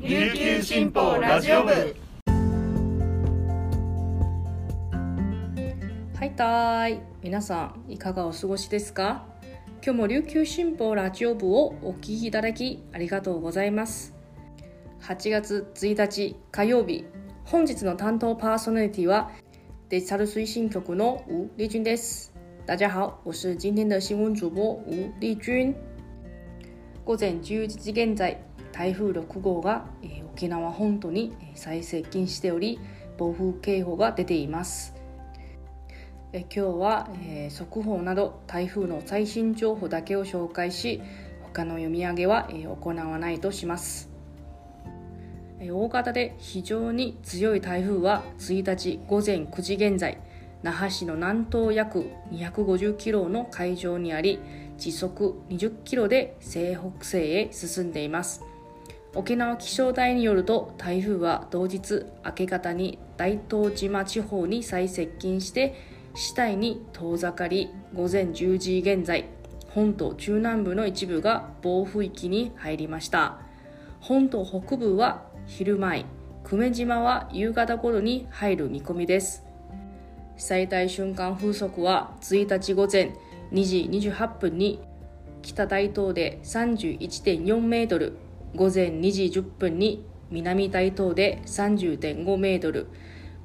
琉球新報ラジオ部。はいたーい。皆さんいかがお過ごしですか？今日も琉球新報ラジオ部をお聞きいただきありがとうございます。8月1日火曜日。本日の担当パーソナリティはデジタル推進局の吴丽君です。大家好我是今天的新闻主播吴丽君。午前11時現在台風6号が、え、沖縄本島に最接近しており暴風警報が出ています。え今日は、え、速報など台風の最新情報だけを紹介し他の読み上げは、え、行わないとします。大型で非常に強い台風は1日午前9時現在那覇市の南東約250キロの海上にあり時速20キロで西北西へ進んでいます。沖縄気象台によると台風は同日明け方に大東島地方に最接近して市内に遠ざかり午前10時現在本島中南部の一部が暴風域に入りました。本島北部は昼前久米島は夕方頃に入る見込みです。最大瞬間風速は1日午前2時28分に北大東で31.4メートル午前2時10分に南大東で30.5メートル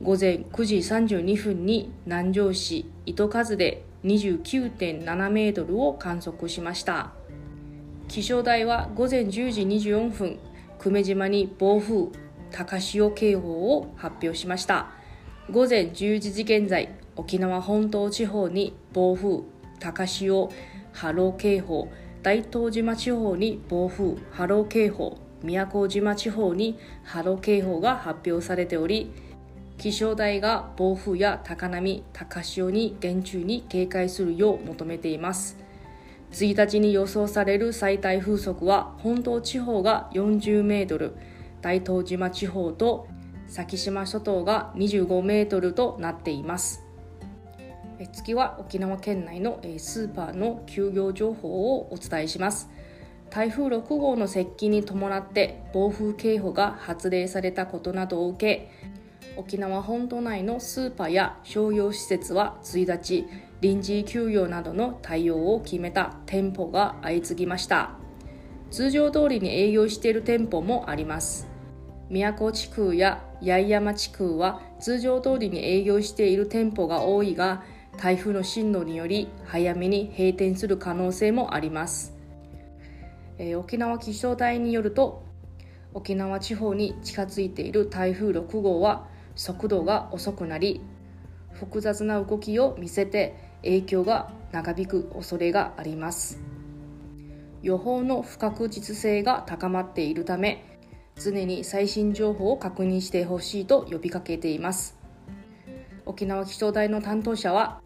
午前9時32分に南城市糸数で29.7メートルを観測しました。気象台は午前10時24分久米島に暴風高潮警報を発表しました。午前10時現在沖縄本島地方に暴風高潮波浪警報大東島地方に暴風波浪警報宮古島地方に波浪警報が発表されており気象台が暴風や高波高潮に厳重に警戒するよう求めています。1日に予想される最大風速は本島地方が40メートル大東島地方と先島諸島が25メートルとなっています。次は沖縄県内のスーパーの休業情報をお伝えします。台風6号の接近に伴って暴風警報が発令されたことなどを受け沖縄本島内のスーパーや商用施設は1日臨時休業などの対応を決めた店舗が相次ぎました。通常通りに営業している店舗もあります。宮古地区や八重山地区は通常通りに営業している店舗が多いが台風の進路により早めに閉店する可能性もあります、えー、沖縄気象台によると沖縄地方に近づいている台風6号は速度が遅くなり複雑な動きを見せて影響が長引く恐れがあります。予報の不確実性が高まっているため常に最新情報を確認してほしいと呼びかけています。沖縄気象台の担当者は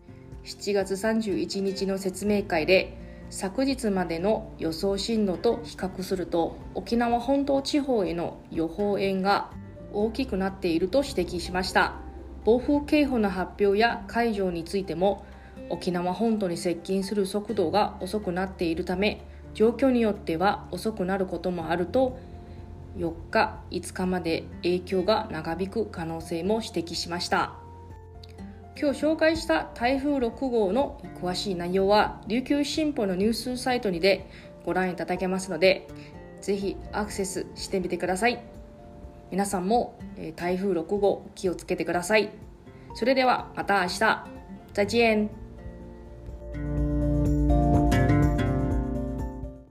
7月31日の説明会で昨日までの予想進路と比較すると沖縄本島地方への予報円が大きくなっていると指摘しました。暴風警報の発表や解除についても沖縄本島に接近する速度が遅くなっているため状況によっては遅くなることもあると4日5日まで影響が長引く可能性も指摘しました。今日紹介した台風6号の詳しい内容は琉球新報のニュースサイトにでご覧いただけますのでぜひアクセスしてみてください。皆さんも台風6号気をつけてください。それではまた明日。再见。